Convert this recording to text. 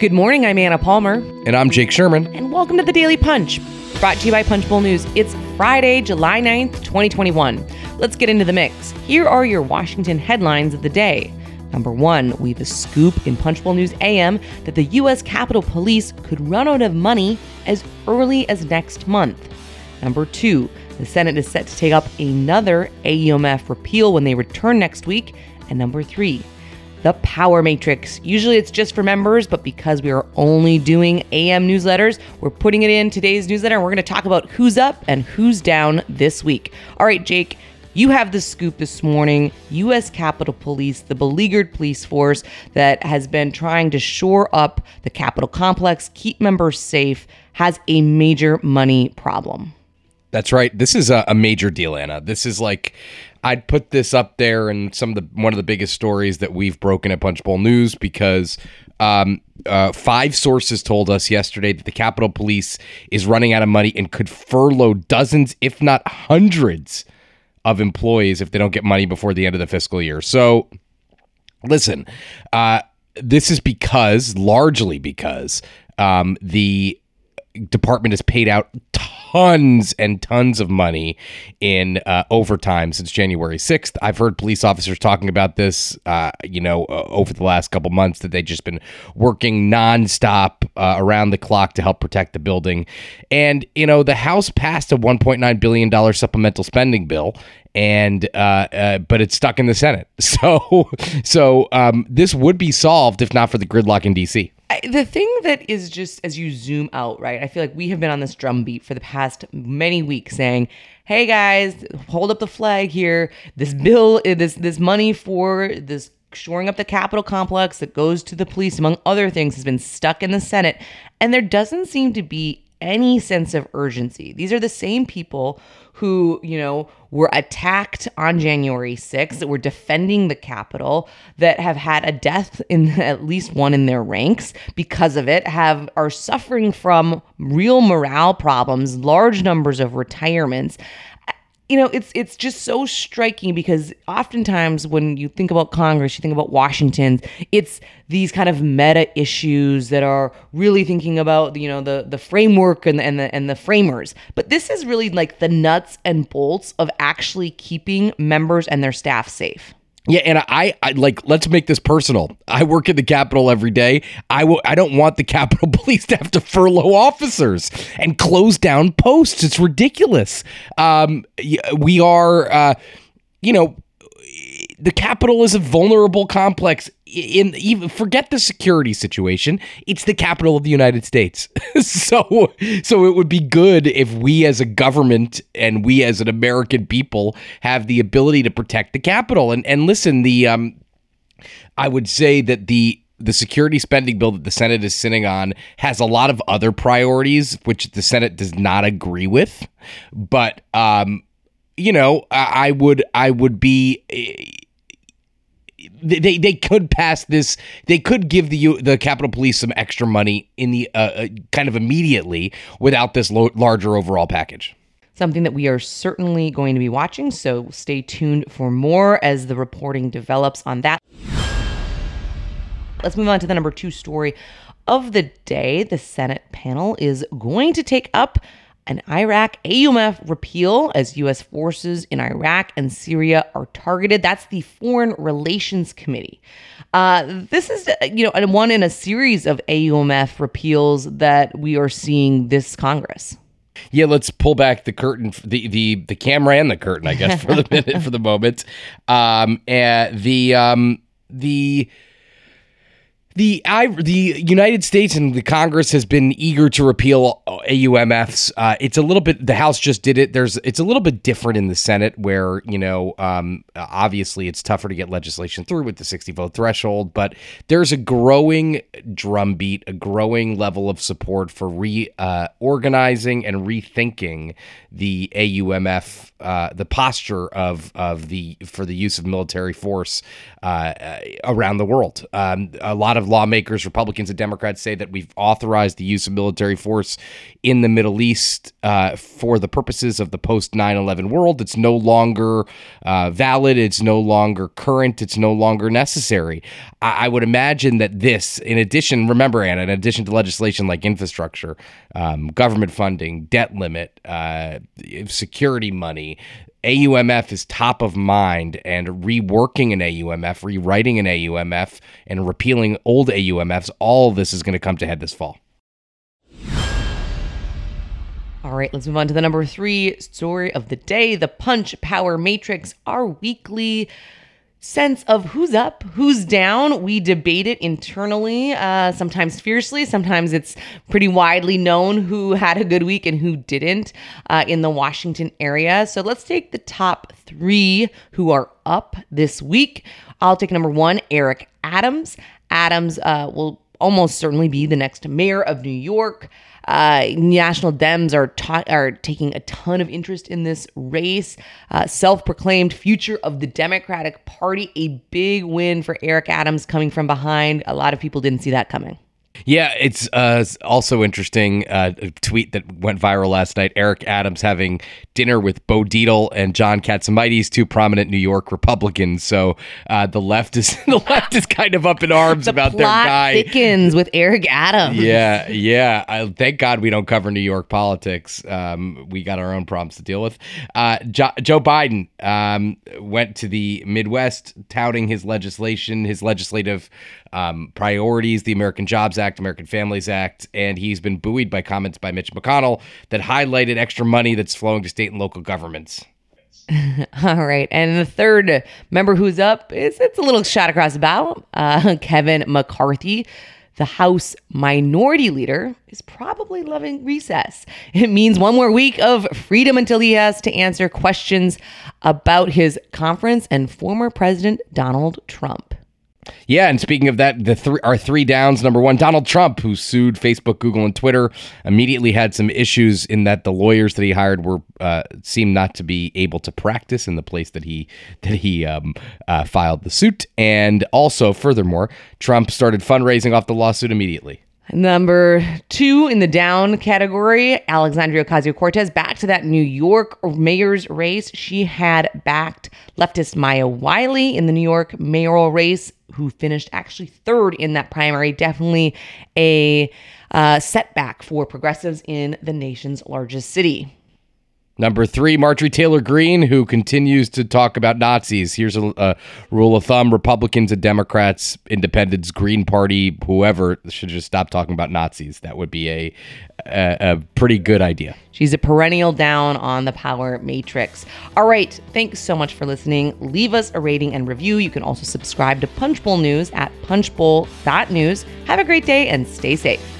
Good morning, I'm Anna Palmer. And I'm Jake Sherman. And welcome to the Daily Punch, brought to you by Punchbowl News. It's Friday, July 9th, 2021. Let's get into the mix. Here are your Washington headlines of the day. Number one, we have a scoop in Punchbowl News AM that the U.S. Capitol Police could run out of money as early as next month. Number two, the Senate is set to take up another AUMF repeal when they return next week. And number three, the Power Matrix. Usually it's just for members, but because we are only doing AM newsletters, we're putting it in today's newsletter. And we're going to talk about who's up and who's down this week. All right, Jake. You have the scoop this morning. U.S. Capitol Police, the beleaguered police force that has been trying to shore up the Capitol complex, keep members safe, has a major money problem. That's right. This is a, a, major deal, Anna. This is like I'd put this up there in some of the one of the biggest stories that we've broken at Punchbowl News because um, uh, five sources told us yesterday that the Capitol Police is running out of money and could furlough dozens, if not hundreds, of employees if they don't get money before the end of the fiscal year. So, listen, uh, this is because, largely because, um, the department has paid out tons and tons of money in uh, overtime since January 6th. I've heard police officers talking about this, uh, you know, uh, over the last couple months that they've just been working nonstop uh, around the clock to help protect the building. And, you know, the House passed a $1.9 billion supplemental spending bill and uh, uh, but it's stuck in the Senate. So so um, this would be solved if not for the gridlock in D.C. the thing that is just as you zoom out, right? I feel like we have been on this drumbeat for the past many weeks saying, "Hey guys, hold up the flag here. This bill, uh, this this money for this." Shoring up the Capitol complex that goes to the police, among other things, has been stuck in the Senate. And there doesn't seem to be any sense of urgency. These are the same people who, you know, were attacked on January 6th, that were defending the Capitol, that have had a death in at least one in their ranks because of it, have are suffering from real morale problems, large numbers of retirements you know, it's it's just so striking because oftentimes when you think about Congress, you think about Washington, it's these kind of meta issues that are really thinking about you know the the framework and the, and the and the framers. But this is really like the nuts and bolts of actually keeping members and their staff safe. Yeah, and I, I like let's make this personal. I work in the Capitol every day. I will I don't want the Capitol Police to have to furlough officers and close down posts. It's ridiculous. Um, we are, uh, you know, the Capitol is a vulnerable complex. In even forget the security situation, it's the capital of the United States. so, so it would be good if we, as a government and we as an American people, have the ability to protect the capital. And and listen, the um, I would say that the the security spending bill that the Senate is sitting on has a lot of other priorities, which the Senate does not agree with. But um, you know, I would I would be they they could pass this. They could give the the Capitol Police some extra money in the uh, uh, kind of immediately without this lo- larger overall package. Something that we are certainly going to be watching. So stay tuned for more as the reporting develops on that. Let's move on to the number two story of the day. The Senate panel is going to take up an Iraq AUMF repeal as U.S. forces in Iraq and Syria are targeted. That's the Foreign Relations Committee. Uh, this is, you know, one in a series of AUMF repeals that we are seeing this Congress. Yeah, let's pull back the curtain, the the the camera and the curtain, I guess, for the minute, for the moment. Um, and the um, the the I, the United States and the Congress has been eager to repeal AUMFs. Uh, it's a little bit the House just did it. There's it's a little bit different in the Senate where you know um, obviously it's tougher to get legislation through with the 60 vote threshold, but there's a growing drumbeat, a growing level of support for reorganizing uh, and rethinking the AUMF, uh, the posture of of the for the use of military force uh, around the world. Um, a lot of lawmakers, Republicans and Democrats, say that we've authorized the use of military force in the Middle East uh, for the purposes of the post 9 11 world. It's no longer uh, valid. It's no longer current. It's no longer necessary. I, I, would imagine that this, in addition, remember, Anna, in addition to legislation like infrastructure, um, government funding, debt limit, uh, security money, AUMF is top of mind, and reworking an AUMF, rewriting an AUMF, and repealing old AUMFs, all this is going to come to head this fall. All right, let's move on to the number three story of the day the Punch Power Matrix, our weekly sense of who's up, who's down. We debate it internally, uh, sometimes fiercely. Sometimes it's pretty widely known who had a good week and who didn't uh, in the Washington area. So let's take the top three who are up this week. I'll take number one, Eric Adams. Adams uh, will almost certainly be the next mayor of New York. Uh, national Dems are ta- are taking a ton of interest in this race. Uh, self-proclaimed future of the Democratic Party, a big win for Eric Adams coming from behind. A lot of people didn't see that coming. Yeah, it's uh, also interesting. Uh, a tweet that went viral last night. Eric Adams having dinner with Bo Dietl and John Catsimatidis, two prominent New York Republicans. So uh, the left is the left is kind of up in arms the about their guy. Thickens with Eric Adams. Yeah, yeah. I, thank God we don't cover New York politics. Um, we got our own problems to deal with. Uh, jo- Joe Biden um, went to the Midwest touting his legislation, his legislative um, priorities, the American Jobs Act, American Families Act, and he's been buoyed by comments by Mitch McConnell that highlighted extra money that's flowing to state and local governments. All right. And the third member who's up is it's a little shot across the bow. Uh, Kevin McCarthy, the House Minority Leader, is probably loving recess. It means one more week of freedom until he has to answer questions about his conference and former President Donald Trump. Yeah, and speaking of that, the three our three downs. Number one, Donald Trump, who sued Facebook, Google, and Twitter, immediately had some issues in that the lawyers that he hired were uh, seemed not to be able to practice in the place that he that he um, uh, filed the suit, and also furthermore, Trump started fundraising off the lawsuit immediately. Number two in the down category, Alexandria Ocasio Cortez back to that New York mayor's race. She had backed leftist Maya Wiley in the New York mayoral race, who finished actually third in that primary. Definitely a uh, setback for progressives in the nation's largest city. Number three, Marjorie Taylor Greene, who continues to talk about Nazis. Here's a, a, rule of thumb Republicans and Democrats, independents, Green Party, whoever should just stop talking about Nazis. That would be a, a, a pretty good idea. She's a perennial down on the power matrix. All right. Thanks so much for listening. Leave us a rating and review. You can also subscribe to Punchbowl News at punchbowl.news. Have a great day and stay safe.